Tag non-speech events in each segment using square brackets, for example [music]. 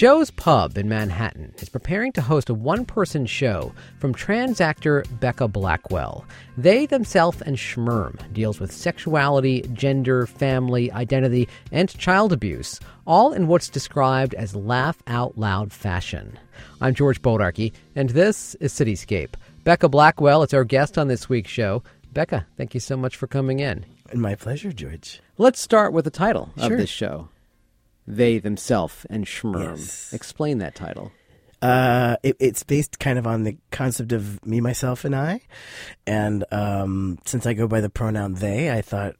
Joe's Pub in Manhattan is preparing to host a one person show from trans actor Becca Blackwell. They themselves and Schmerm deals with sexuality, gender, family, identity, and child abuse, all in what's described as laugh out loud fashion. I'm George Bodarky, and this is Cityscape. Becca Blackwell is our guest on this week's show. Becca, thank you so much for coming in. My pleasure, George. Let's start with the title Sure. of this show. They themselves and Schmerm. Yes. Explain that title. Uh, it, it's based kind of on the concept of me, myself, and I. And um, since I go by the pronoun they, I thought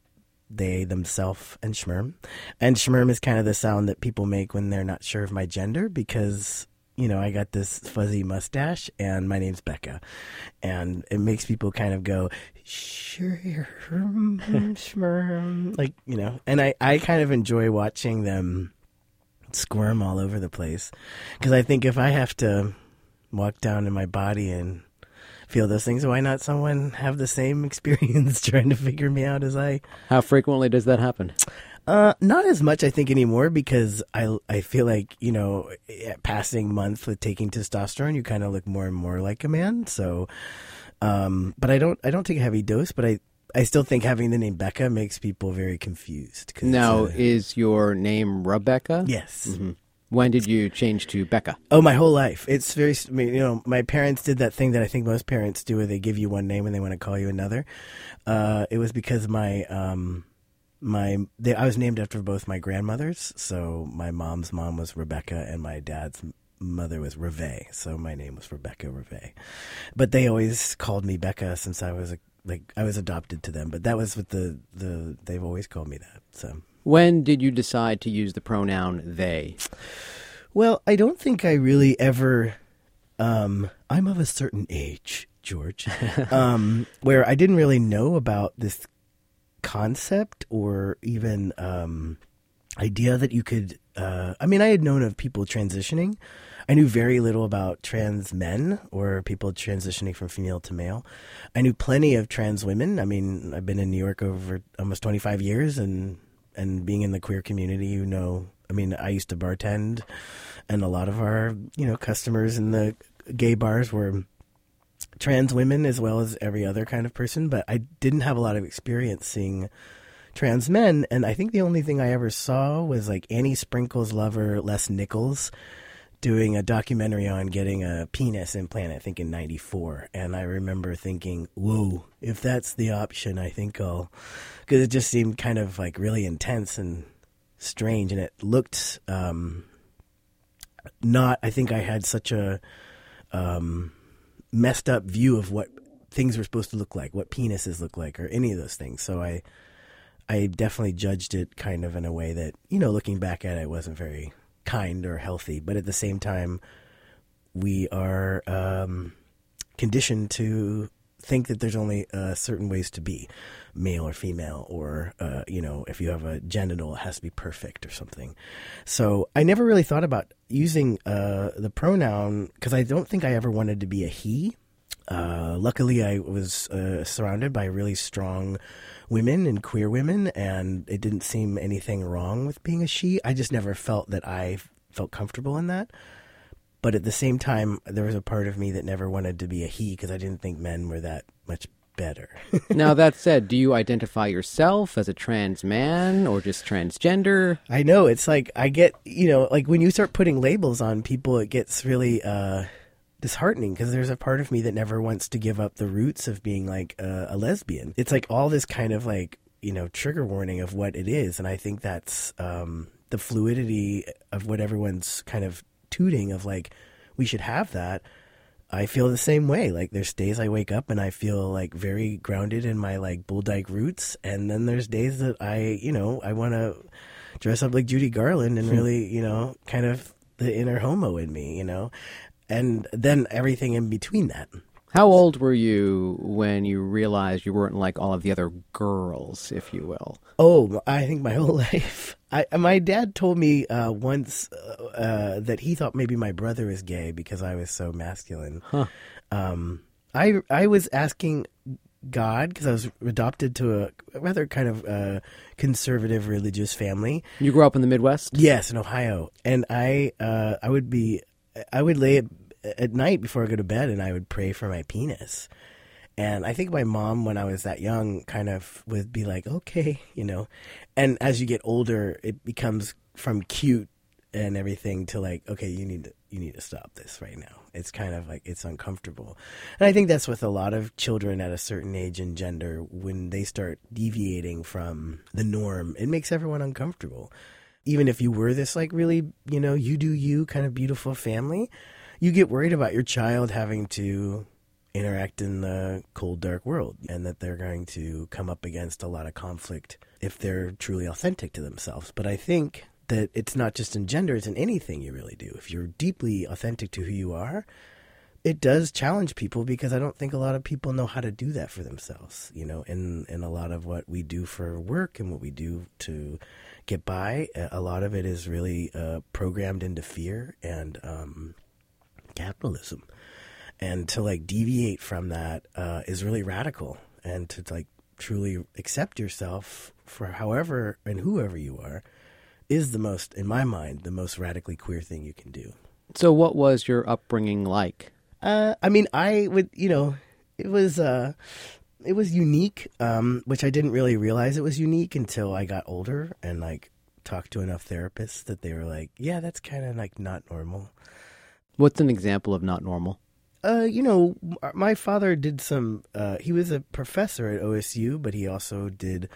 they, themselves, and schmerm. And schmerm is kind of the sound that people make when they're not sure of my gender because, you know, I got this fuzzy mustache and my name's Becca. And it makes people kind of go, schmerm, schmerm. [laughs] Like, you know, and I, I kind of enjoy watching them squirm all over the place because I think if I have to walk down in my body and feel those things, why not someone have the same [laughs] experience trying to figure me out as I? How frequently does that happen? Uh, not as much, I think, anymore because I I feel like you know, passing month with taking testosterone, you kind of look more and more like a man. So, um, but I don't I don't take a heavy dose, but I. I still think having the name Becca makes people very confused. Now, uh, is your name Rebecca? yes, Mhm. When did you change to Becca? Oh, my whole life. It's very, I mean, you know, my parents did that thing that I think most parents do where they give you one name and they want to call you another. Uh, it was because my, um, my, they, I was named after both my grandmothers. So my mom's mom was Rebecca and my dad's mother was Reve. So my name was Rebecca Reve. But they always called me Becca since I was a, like, I was adopted to them. But that was what the, the, they've always called me that. So. When did you decide to use the pronoun they? Well, I don't think I really ever. Um, I'm of a certain age, George, [laughs] um, where I didn't really know about this concept or even um, idea that you could. Uh, I mean, I had known of people transitioning. I knew very little about trans men or people transitioning from female to male. I knew plenty of trans women. I mean, I've been in New York over almost 25 years and and being in the queer community, you know, I mean, I used to bartend and a lot of our, you know, customers in the gay bars were trans women as well as every other kind of person, but I didn't have a lot of experience seeing trans men and I think the only thing I ever saw was like Annie Sprinkle's lover Les Nichols doing a documentary on getting a penis implant, I think in 94. And I remember thinking, whoa, if that's the option, I think I'll. Because it just seemed kind of like really intense and strange. And it looked um, not, I think I had such a um, messed up view of what things were supposed to look like, what penises look like, or any of those things. So I. I definitely judged it kind of in a way that, you know, looking back at it, wasn't very kind or healthy. But at the same time, we are um, conditioned to think that there's only uh, certain ways to be male or female, or, uh, you know, if you have a genital, it has to be perfect or something. So I never really thought about using uh, the pronoun because I don't think I ever wanted to be a he. Uh, luckily, I was uh, surrounded by really strong women and queer women, and it didn't seem anything wrong with being a she. I just never felt that I felt comfortable in that. But at the same time, there was a part of me that never wanted to be a he because I didn't think men were that much better. [laughs] now, that said, do you identify yourself as a trans man or just transgender? I know it's like I get, you know, like when you start putting labels on people, it gets really uh, disheartening because there's a part of me that never wants to give up the roots of being like a, a lesbian. It's like all this kind of like, you know, trigger warning of what it is. And I think that's um, the fluidity of what everyone's kind of tooting of like, we should have that. I feel the same way. Like there's days I wake up and I feel like very grounded in my like bull dyke roots, and then there's days that I, you know, I want to dress up like Judy Garland and really, you know, kind of the inner homo in me, you know, and then everything in between that. How old were you when you realized you weren't like all of the other girls, if you will? Oh, I think my [laughs] whole life. I, my dad told me uh, once uh, uh, that he thought maybe my brother was gay because I was so masculine. Huh. Um, I I was asking God because I was adopted to a rather kind of uh, conservative religious family. You grew up in the Midwest? Yes, in Ohio, and I uh, I would be I would lay at night before I go to bed, and I would pray for my penis. And I think my mom, when I was that young, kind of would be like, "Okay, [laughs] you know." And as you get older, it becomes from cute and everything to like, "Okay, you need to you need to stop this right now." It's kind of like it's uncomfortable. And I think that's with a lot of children at a certain age and gender when they start deviating from the norm, it makes everyone uncomfortable. Even if you were this like really, you know, you do you kind of beautiful family, you get worried about your child having to interact in the cold dark world and that they're going to come up against a lot of conflict if they're truly authentic to themselves. But I think that it's not just in gender, it's in anything you really do. If you're deeply authentic to who you are, it does challenge people because I don't think a lot of people know how to do that for themselves. You know, and, in a lot of what we do for work and what we do to get by, a lot of it is really uh, programmed into fear and um, capitalism, and to like deviate from that uh, is really radical, and to like truly accept yourself for however and whoever you are is the most, in my mind, the most radically queer thing you can do. So, what was your upbringing like? Uh, I mean, I would, you know, it was, uh, it was unique, um, which I didn't really realize it was unique until I got older and like talked to enough therapists that they were like, yeah, that's kind of like not normal. What's an example of not normal? Uh, you know, my father did some. Uh, he was a professor at OSU, but he also did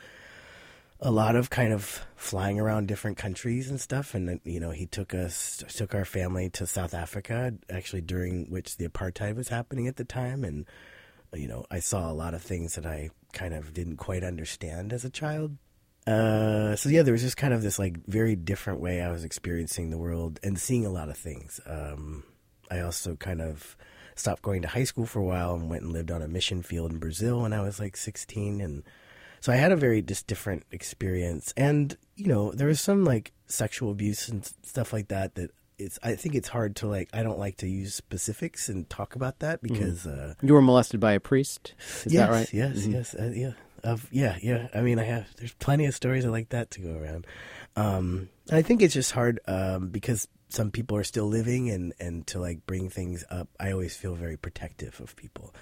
a lot of kind of flying around different countries and stuff. And you know, he took us, took our family to South Africa, actually during which the apartheid was happening at the time. And you know, I saw a lot of things that I kind of didn't quite understand as a child. Uh, so yeah, there was just kind of this like very different way I was experiencing the world and seeing a lot of things. Um, I also kind of stopped going to high school for a while and went and lived on a mission field in Brazil when I was like 16 and so I had a very just different experience, and you know, there was some like sexual abuse and stuff like that. That it's I think it's hard to like. I don't like to use specifics and talk about that mm-hmm. because mm. uh, you were molested by a priest. Is yes, that right? Yes, mm-hmm. yes, uh, yeah. Of yeah, yeah. I mean, I have. There's plenty of stories like that to go around. Um, I think it's just hard um, because some people are still living, and and to like bring things up. I always feel very protective of people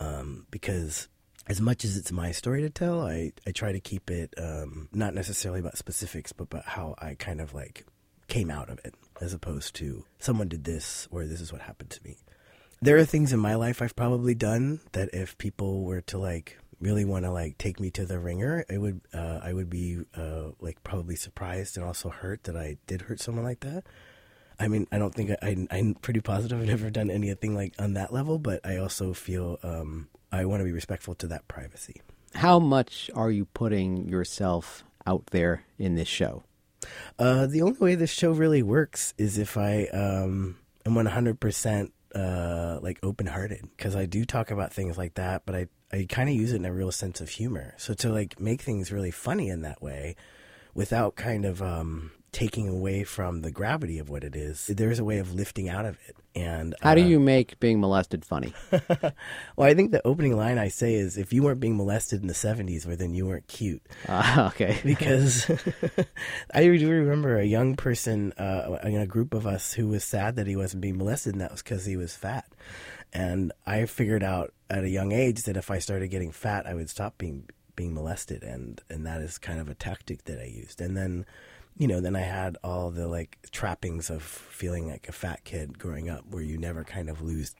um, because as much as it's my story to tell, I, I try to keep it um, not necessarily about specifics, but about how I kind of like came out of it, as opposed to someone did this or this is what happened to me. There are things in my life I've probably done that if people were to like really want to like take me to the ringer, it would uh, I would be uh, like probably surprised and also hurt that I did hurt someone like that. I mean, I don't think I, I am pretty positive I've [laughs] never done anything like on that level, but I also feel um, I want to be respectful to that privacy. How much are you putting yourself out there in this show? Uh, the only way this show really works is if I um, am 100% uh, like open hearted because I do talk about things like that, but I, I kind of use it in a real sense of humor. So to like make things really funny in that way without kind of um, taking away from the gravity of what it is, there's a way of lifting out of it. And how do uh, you make being molested funny? [laughs] well, I think the opening line I say is, "If you weren't being molested in the '70s, well, then you weren't cute." Uh, [laughs] okay. because [laughs] I do remember a young person uh, in a group of us who was sad that he wasn't being molested, and that was because he was fat. And I figured out at a young age that if I started getting fat, I would stop being being molested, and and that is kind of a tactic that I used. And then you know, then I had all the like trappings of feeling like a fat kid growing up, where you never kind of lose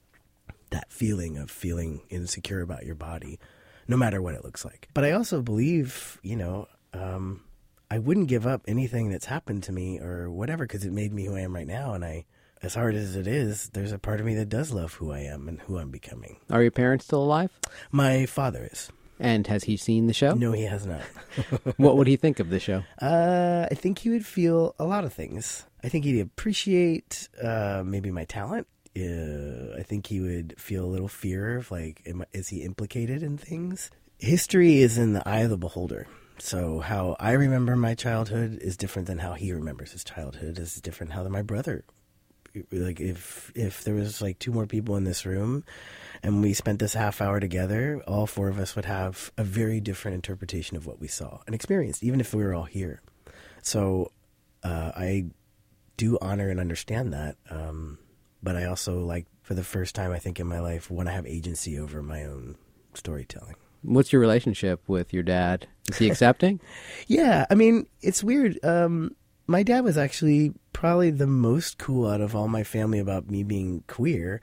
that feeling of feeling insecure about your body, no matter what it looks like. But I also believe, you know, um, I wouldn't give up anything that's happened to me or whatever because it made me who I am right now. And I, as hard as it is, there's a part of me that does love who I am and who I'm becoming. Are your parents still alive? My father is. And has he seen the show? No, he has not. [laughs] what would he think of the show? Uh, I think he would feel a lot of things. I think he'd appreciate uh, maybe my talent. Uh, I think he would feel a little fear of like, am, is he implicated in things? History is in the eye of the beholder. So how I remember my childhood is different than how he remembers his childhood. Is different how my brother like if if there was like two more people in this room and we spent this half hour together, all four of us would have a very different interpretation of what we saw and experienced, even if we were all here. So uh, I do honor and understand that. Um, but I also like, for the first time, I think in my life, want to have agency over my own storytelling. What's your relationship with your dad? Is he [laughs] accepting? yeah, I mean, it's weird. Um, my dad was actually probably the most cool out of all my family about me being queer,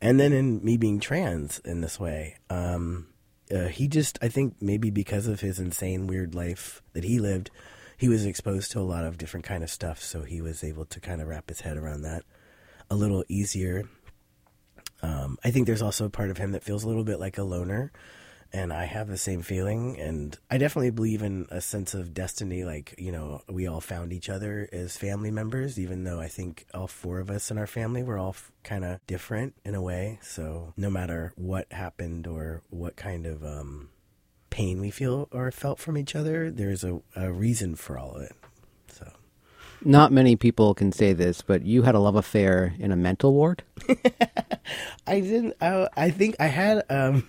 and then in me being trans in this way. Um, uh, he just, I think, maybe because of his insane, weird life that he lived, he was exposed to a lot of different kind of stuff, so he was able to kind of wrap his head around that a little easier. Um, I think there's also a part of him that feels a little bit like a loner and I have the same feeling. And I definitely believe in a sense of destiny. Like, you know, we all found each other as family members, even though I think all four of us in our family were all f- kind of different in a way. So no matter what happened or what kind of um, pain we feel or felt from each other, there's a, a reason for all of it. Not many people can say this, but you had a love affair in a mental ward. [laughs] I didn't. I, I think I had. Um,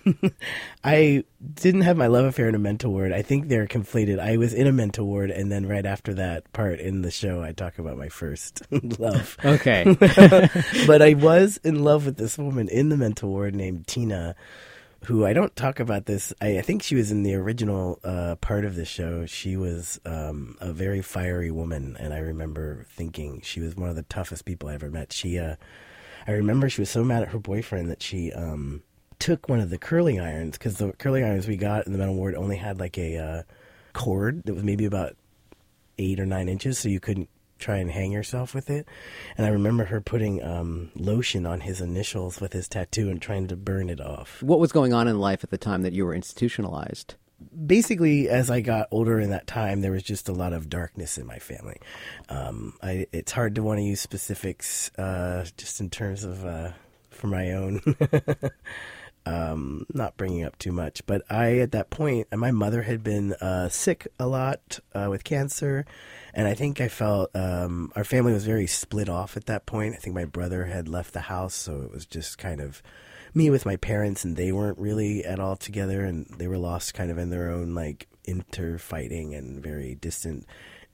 [laughs] I didn't have my love affair in a mental ward. I think they're conflated. I was in a mental ward, and then right after that part in the show, I talk about my first [laughs] love. Okay, but I was in love with this woman in the mental ward named Tina, who I don't talk about this. I, I think she was in the original uh, part of the show. She was um, a very fiery woman, and I remember thinking she was one of the toughest people I ever met. She. Uh, I remember she was so mad at her boyfriend that she um, took one of the curling irons because the curling irons we got in the mental ward only had like a uh, cord that was maybe about eight or nine inches, so you couldn't try and hang yourself with it. And I remember her putting um, lotion on his initials with his tattoo and trying to burn it off. what was going on in life at the time that you were institutionalized? basically, as I got older in that time, there was just a lot of darkness in my family. Um, I, it's hard to want to use specifics, uh, just in terms of uh, for my own. [laughs] um, not bringing up too much, but I at that point, my mother had been uh, sick a lot uh, with cancer, and I think I felt um, our family was very split off at that point. I think my brother had left the house, so it was just kind of me with my parents, and they weren't really at all together, and they were lost kind of in their own like interfighting and very distant.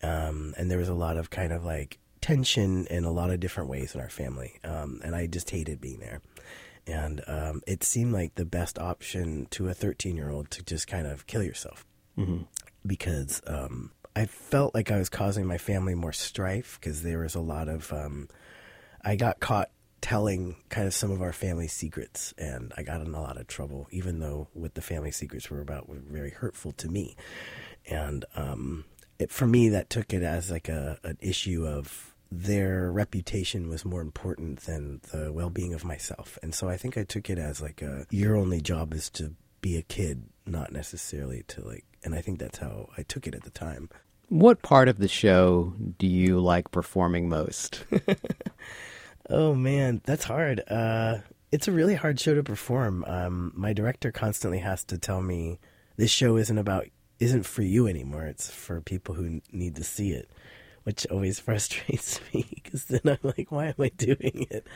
Um, and there was a lot of kind of like tension in a lot of different ways in our family, um, and I just hated being there. And um, it seemed like the best option to a 13 year old to just kind of kill yourself Mm-hmm. because um, I felt like I was causing my family more strife because there was a lot of. Um, I got caught telling kind of some of our family secrets, and I got in a lot of trouble, even though what the family secrets were about were very hurtful to me. And um, it, for me, that took it as like a an issue of their reputation was more important than the well being of myself. And so I think I took it as like a your only job is to be a kid, not necessarily to like. And I think that's how I took it at the time. What part of the show do you like performing most? [laughs] Oh man, that's hard. Uh, it's a really hard show to perform. Um, my director constantly has to tell me this show isn't about isn't for you anymore. It's for people who need to see it, which always [laughs] frustrates me because then I'm like, why am I doing it?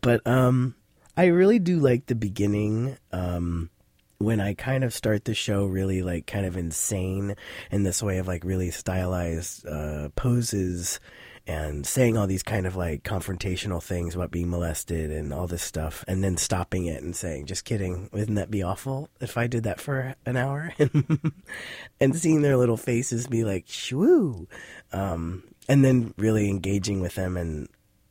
But um, I really do like the beginning. Um, when I kind of start the show really like kind of insane in this way of like really stylized uh, poses and saying all these kind of like confrontational things about being molested and all this stuff, and then stopping it and saying, "Just kidding, wouldn't that be awful if I did that for an hour?" [laughs] and seeing their little faces be like, shoo, um, and then really engaging with them. And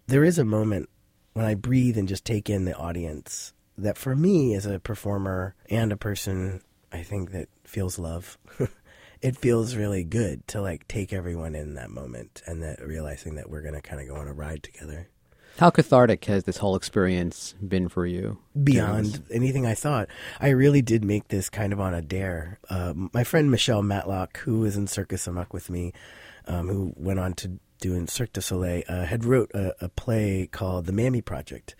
there is a moment when I breathe and just take in the audience that, for me, as a performer and a person, I think that feels love. [laughs] it feels really good to like take everyone in that moment and that realizing that we're going to kind of go on a ride together How cathartic has this whole experience been for you? beyond anything I thought. I really did make this kind of on a dare. Uh, my friend Michelle Matlock, who was in Circus Amok with me, um, who went on to do in Cirque du Soleil, uh, had wrote a, a play called The Mammy Project.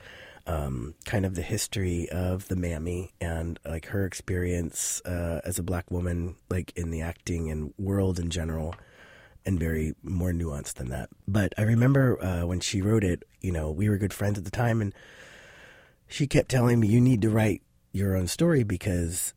Um, kind of the history of the mammy and like her experience uh, as a black woman, like in the acting and world in general, and very more nuanced than that. But I remember uh, when she wrote it, you know, we were good friends at the time, and she kept telling me, "You need to write your own story because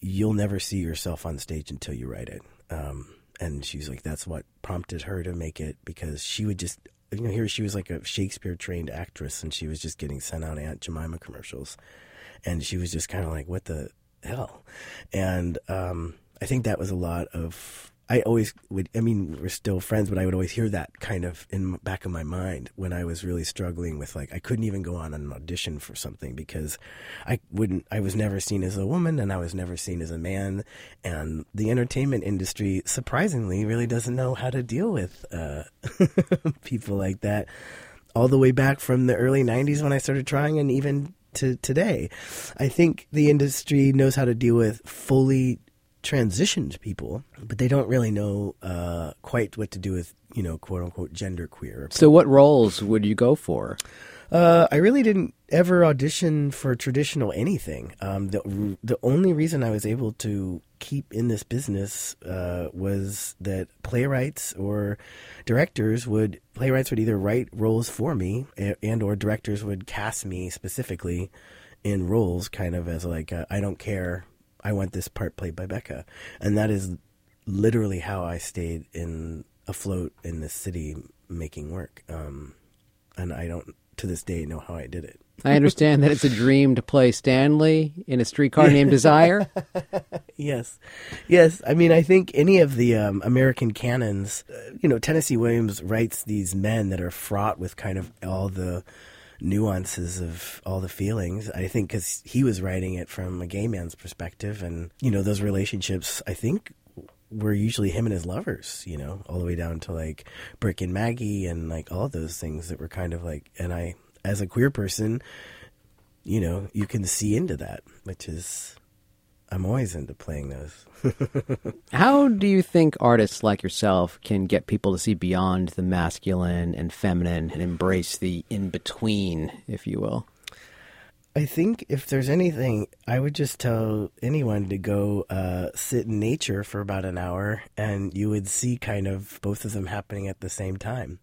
you'll never see yourself on stage until you write it." Um, and she's like, "That's what prompted her to make it because she would just." You know, here she was like a Shakespeare trained actress, and she was just getting sent out Aunt Jemima commercials, and she was just kind of like, "What the hell?" And um, I think that was a lot of I always would. I mean, we're still friends, but I would always hear that kind of in back of my mind when I was really struggling with like I couldn't even go on an audition for something because I wouldn't. I was never seen as a woman, and I was never seen as a man. And the entertainment industry, surprisingly, really doesn't know how to deal with uh, [laughs] people like that. All the way back from the early '90s when I started trying, and even to today, I think the industry knows how to deal with fully transitioned people, but they don't really know uh, quite what to do with, you know, quote unquote gender queer. So, what roles would you go for? Uh, I really didn't ever audition for traditional anything. Um, the the only reason I was able to keep in this business uh, was that playwrights or directors would playwrights would either write roles for me and, and or directors would cast me specifically in roles, kind of as like I don't care I want this part played by Becca, and that is literally how I stayed in afloat in this city making work. Um, and I don't to this day know how I did it. I understand that it's a dream to play Stanley in a streetcar named [laughs] Desire. yes, yes. I mean, I think any of the um, American canons, uh, you know, Tennessee Williams writes these men that are fraught with kind of all the nuances of all the feelings. I think because he was writing it from a gay man's perspective, and you know those relationships. I think were usually him and his lovers. You know, all the way down to like Brick and Maggie, and like all those things that were kind of like. And I, as a queer person, you know, you can see into that, which is I'm always into playing those. [laughs] How do you think artists like yourself can get people to see beyond the masculine and feminine and embrace the in between, if you will? I think if there's anything, I would just tell anyone to go uh, sit in nature for about an hour, and you would see kind of both of them happening at the same time.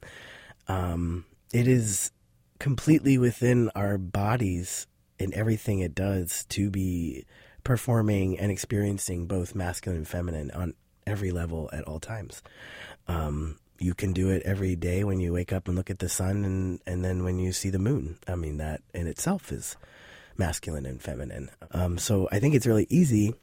Um, it is completely within our bodies and everything it does to be performing and experiencing both masculine and feminine on every level at all times. Um, you can do it every day when you wake up and look at the sun, and, and then when you see the moon. I mean, that in itself is masculine and feminine. Um, so I think it's really easy,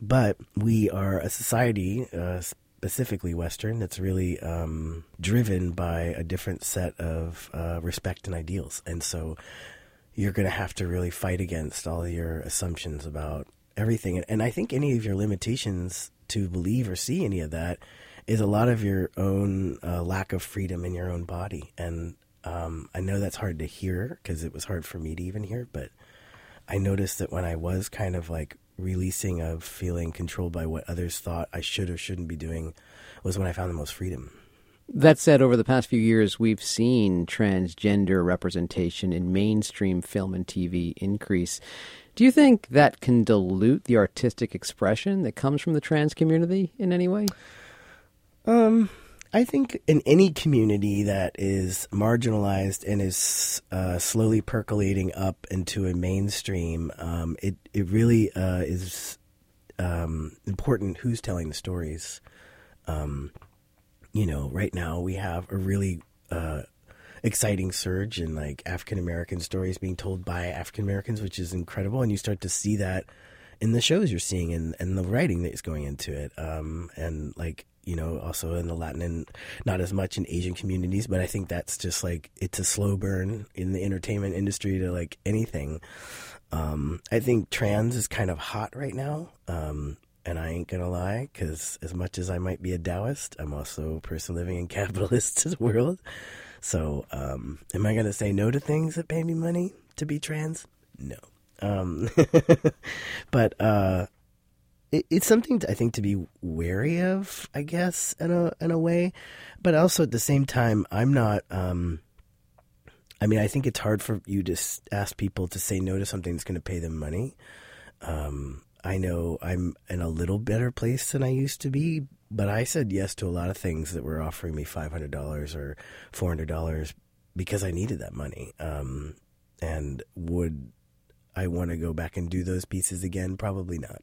but we are a society, uh, specifically Western, that's really um, driven by a different set of uh, respect and ideals. And so you're going to have to really fight against all your assumptions about everything. And I think any of your limitations to believe or see any of that is a lot of your own uh, lack of freedom in your own body. And um, I know that's hard to hear because it was hard for me to even hear, but I noticed that when I was kind of like releasing of feeling controlled by what others thought I should or shouldn't be doing was when I found the most freedom. That said, over the past few years, we've seen transgender representation in mainstream film and TV increase. Do you think that can dilute the artistic expression that comes from the trans community in any way? Um, I think in any community that is marginalized and is uh, slowly percolating up into a mainstream, um, it it really uh, is um, important who's telling the stories. Um, you know, right now we have a really uh, exciting surge in like African American stories being told by African Americans, which is incredible. And you start to see that in the shows you're seeing and, and the writing that is going into it. Um, and like, you know, also in the Latin and not as much in Asian communities, but I think that's just like it's a slow burn in the entertainment industry to like anything. Um, I think trans is kind of hot right now. Um, and I ain't gonna lie, because as much as I might be a Taoist, I'm also a person living in [laughs] capitalist [laughs] world. So, um, am I to say no to things that pay me money to be trans? No. Um, [laughs] but uh, it, it's something I think to be wary of, I guess, in a in a way. But also at the same time, I'm not. Um, I mean, I think it's hard for you to ask people to say no to something that's going to pay them money. Um, I know I'm in a little better place than I used to be, but I said yes to a lot of things that were offering me $500 or $400 because I needed that money. Um, and would I want to go back and do those pieces again? Probably not.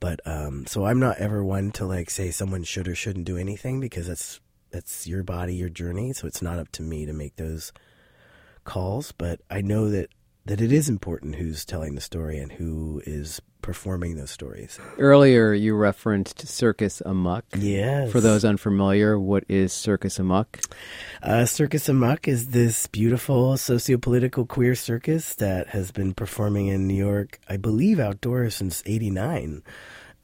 But um, so I'm not ever one to like say someone should or shouldn't do anything because that's that's your body, your journey. So it's not up to me to make those calls. But I know that that it is important who's telling the story and who is performing those stories. Earlier, you referenced Circus Amok. Yes. For those unfamiliar, what is Circus Amok? Uh, circus Amok is this beautiful socio-political queer circus that has been performing in New York, I believe, outdoors since '89,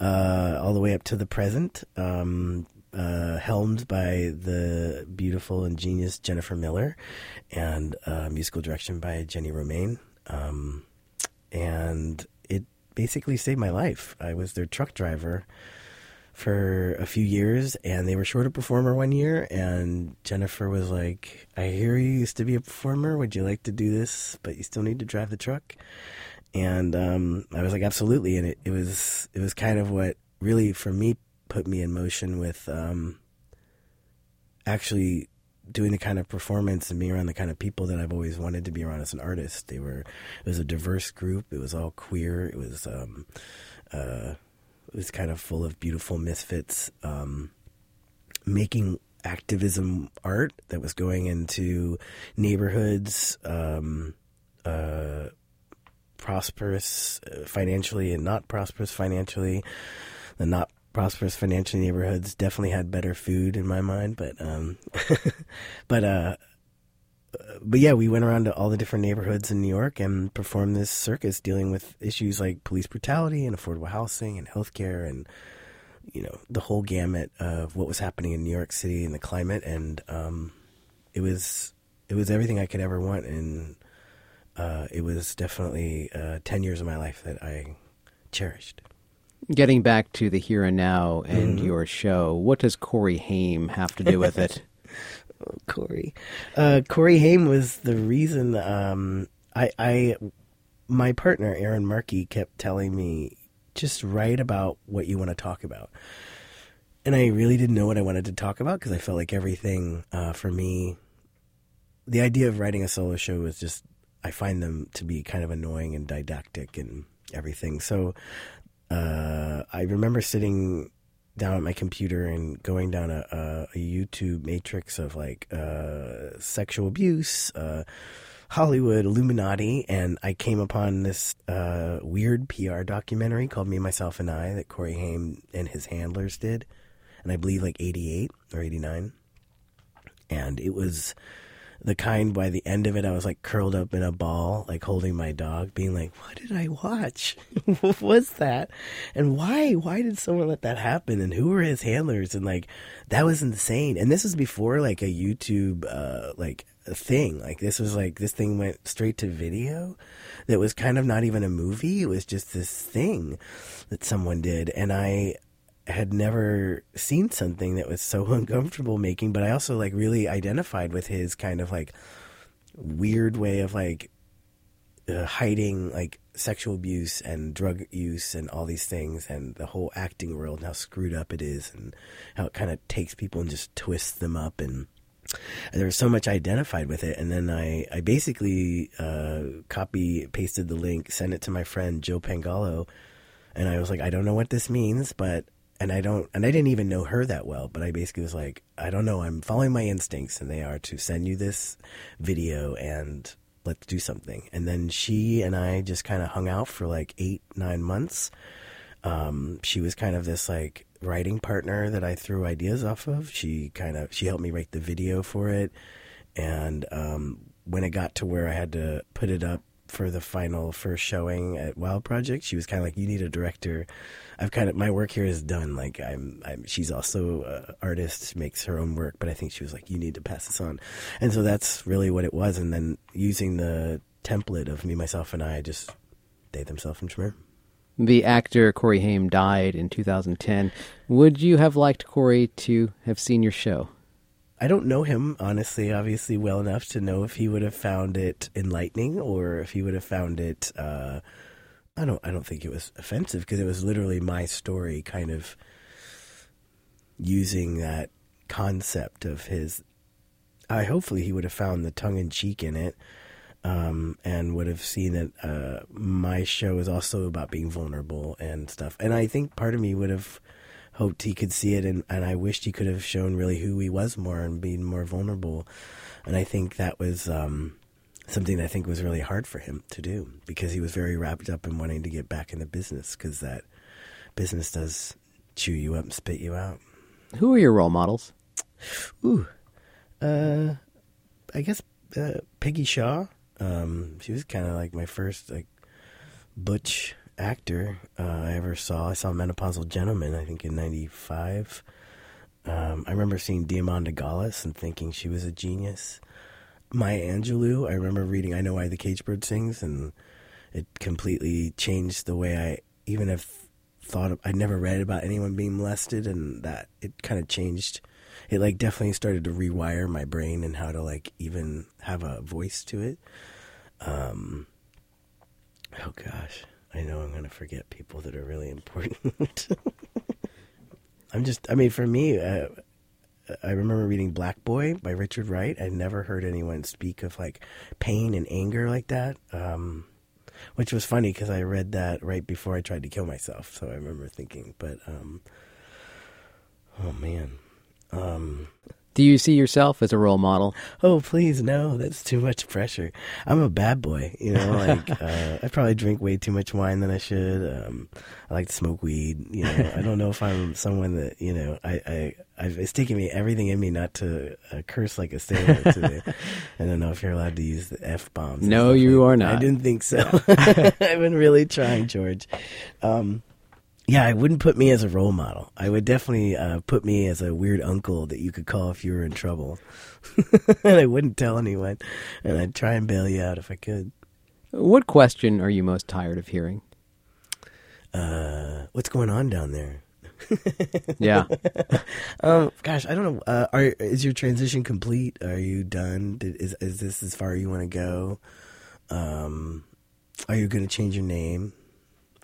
uh, all the way up to the present. Um, uh, helmed by the beautiful and genius Jennifer Miller, and uh, musical direction by Jenny Romaine. Um, and basically saved my life. I was their truck driver for a few years, and they were short a performer one year. And Jennifer was like, "I hear you used to be a performer. Would you like to do this? But you still need to drive the truck." And um, I was like, "Absolutely!" And it, it was it was kind of what really for me put me in motion with um, actually doing the kind of performance and being around the kind of people that I've always wanted to be around as an artist. They were it was a diverse group. It was all queer. It was um, uh, it was kind of full of beautiful misfits um, making activism art that was going into neighborhoods um, uh, prosperous uh, financially and not prosperous financially the not prosperous financial neighborhoods definitely had better food in my mind, but um, [laughs] but uh, but yeah, we went around to all the different neighborhoods in New York and performed this circus dealing with issues like police brutality and affordable housing and healthcare and you know the whole gamut of what was happening in New York City and the climate and um, it was it was everything I could ever want and uh, it was definitely uh, ten years of my life that I cherished. Getting back to the here and now and mm-hmm. your show, what does Corey Haim have to do with it? [laughs] oh, Corey, uh, Corey Haim was the reason. Um, I, I, my partner Aaron Markey kept telling me just write about what you want to talk about, and I really didn't know what I wanted to talk about because I felt like everything uh, for me, the idea of writing a solo show was just I find them to be kind of annoying and didactic and everything. So uh, I remember sitting down at my computer and going down a, a, a YouTube matrix of like uh, sexual abuse, uh, Hollywood, Illuminati, and I came upon this uh, weird PR documentary called Me, Myself, and I that Corey Haim and his handlers did, and I believe like '88 or '89, and it was the kind by the end of it I was like curled up in a ball, like holding my dog, being like, What did I watch? [laughs] what was that? And why? Why did someone let that happen? And who were his handlers? And like that was insane. And this was before like a YouTube uh like thing. Like this was like this thing went straight to video that was kind of not even a movie. It was just this thing that someone did. And I had never seen something that was so [laughs] uncomfortable making, but I also like really identified with his kind of like weird way of like uh, hiding like sexual abuse and drug use and all these things and the whole acting world and how screwed up it is and how it kind of takes people and just twists them up and, there was so much I identified with it. And then I, I basically uh, copy pasted the link sent it to my friend Joe Pangalo and I was like I don't know what this means but and I don't, and I didn't even know her that well, but I basically was like, I don't know, I'm following my instincts, and they are to send you this video and let's do something. And then she and I just kind of hung out for like eight, nine months. Um, she was kind of this like writing partner that I threw ideas off of. She kind of she helped me write the video for it, and um, when it got to where I had to put it up for the final first showing at Wild Project, she was kind of like, "You need a director." I've kind of my work here is done. Like I'm, I'm she's also an artist, makes her own work, but I think she was like, you need to pass this on, and so that's really what it was. And then using the template of me, myself, and I, just they themselves and Schmer. The actor Corey Haim died in 2010. Would you have liked Corey to have seen your show? I don't know him honestly, obviously well enough to know if he would have found it enlightening or if he would have found it. Uh, I don't I don't think it was offensive because it was literally my story kind of using that concept of his I hopefully he would have found the tongue in cheek in it, um, and would have seen that uh, my show is also about being vulnerable and stuff. And I think part of me would have hoped he could see it, and, and I wished he could have shown really who he was more and being more vulnerable. And I think that was um, something I think was really hard for him to do because he was very wrapped up in wanting to get back in the business because that business does chew you up and spit you out. Who are your role models? Ooh, uh, I guess uh, Peggy Shaw. Um, she was kind of like my first like butch actor uh, I ever saw. I saw Menopausal Gentleman, I think in '95. Um, I remember seeing Diamanda Galás and thinking she was a genius. Maya Angelou, I remember reading I Know Why the Caged Bird Sings, and it completely changed the way I even have thought of, I'd never read about anyone being molested, and that it kind of changed. It like definitely started to rewire my brain and how to like even have a voice to it. Um, oh gosh, I know I'm gonna forget people that are really important. [laughs] I'm just, I mean, for me, uh, I remember reading Black Boy by Richard Wright. I'd never heard anyone speak of like pain and anger like that. Um, which was funny because I read that right before I tried to kill myself. So I remember thinking, but um, oh man, um, Do you see yourself as a role model? oh please no, that's too much pressure. I'm a bad boy, you know. Like [laughs] uh, I probably drink way too much wine than I should. Um, I like to smoke weed. You know, I don't know if I'm someone that you know. I, I I've, it's taking me everything in me not to uh, curse like a sailor today. [laughs] I don't know if you're allowed to use the f bombs. No, you like- are not. I didn't think so. [laughs] [laughs] I've been really trying, George. Um, yeah, I wouldn't put me as a role model. I would definitely uh, put me as a weird uncle that you could call if you were in trouble. and I wouldn't tell anyone. And I'd try and bail you out if I could. What question are you most tired of hearing? Uh, what's going on down there? Yeah. [laughs] Um, gosh, I don't know. Uh, are is your transition complete? Are you done? Did, is is this as far you want to go? Um, are you going to change your name?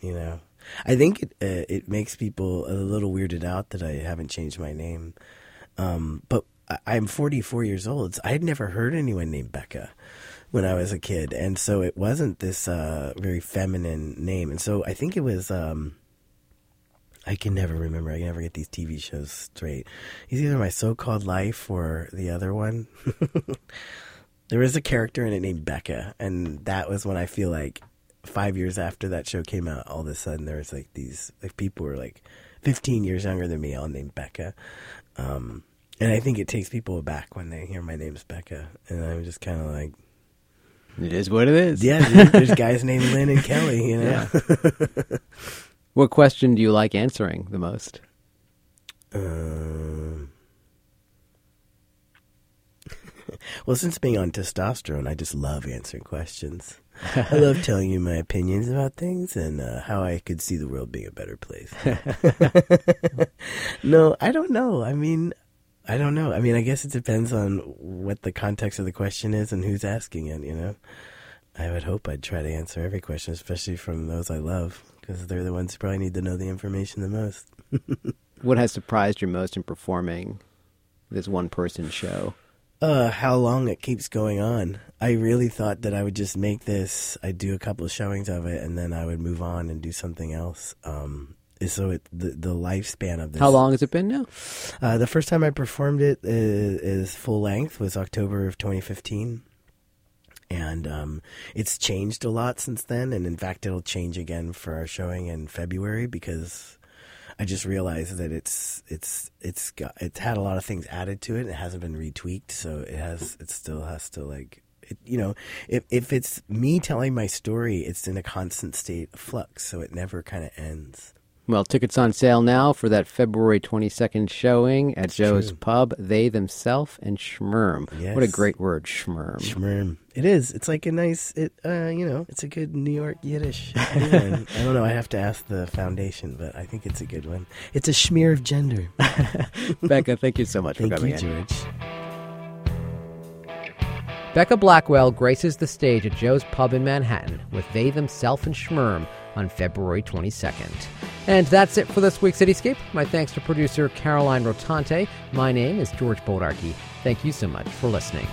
You know, I think it uh, it makes people a little weirded out that I haven't changed my name. Um, but I, I'm 44 years old. So I had never heard anyone named Becca when I was a kid, and so it wasn't this uh, very feminine name. And so I think it was. Um, I can never remember. I can never get these TV shows straight. It's either my so-called life or the other one. [laughs] there was a character in it named Becca, and that was when I feel like five years after that show came out, all of a sudden there was like these like people were like 15 years younger than me, all named Becca. Um, and I think it takes people aback when they hear my name's Becca, and I'm just kind of like, it is what it is. yeah, dude, there's guys named Lynn and Kelly, you know. [laughs] [laughs] What question do you like answering the most? Um, [laughs] well, since being on testosterone, I just love answering questions. I love [laughs] telling you my opinions about things and uh, how I could see the world being a better place. [laughs] no, I don't know. I mean, I don't know. I mean, I guess it depends on what the context of the question is and who's asking it, you know? I would hope I'd try to answer every question, especially from those I love, because they're the ones who probably need to know the information the most. [laughs] What has surprised you most in performing this one person show? uh how long it keeps going on. I really thought that I would just make this, I'd do a couple of showings of it and then I would move on and do something else. Um so it the, the lifespan of this How long has it been now? Uh the first time I performed it is, is full length was October of 2015. And um it's changed a lot since then and in fact it'll change again for our showing in February because I just realized that it's it's it's got it's had a lot of things added to it. It hasn't been retweaked, so it has it still has to like it, you know if if it's me telling my story, it's in a constant state of flux, so it never kind of ends. Well, tickets on sale now for that February 22nd showing at Joe's true. Pub, They Themselves and Schmerm. What a great word, Schmerm. Schmerm. It is. It's like a nice. It uh you know it's a good New York Yiddish. [laughs] I don't know. I have to ask the foundation, but I think it's a good one. It's a schmear of gender. [laughs] Becca, thank you so much for coming you, in. George. Becca Blackwell graces the stage at Joe's Pub in Manhattan with They Themselves and Schmerm on February 22nd. And that's it for this week's Cityscape. My thanks to producer Caroline Rotante. My name is George Bodarky. Thank you so much for listening.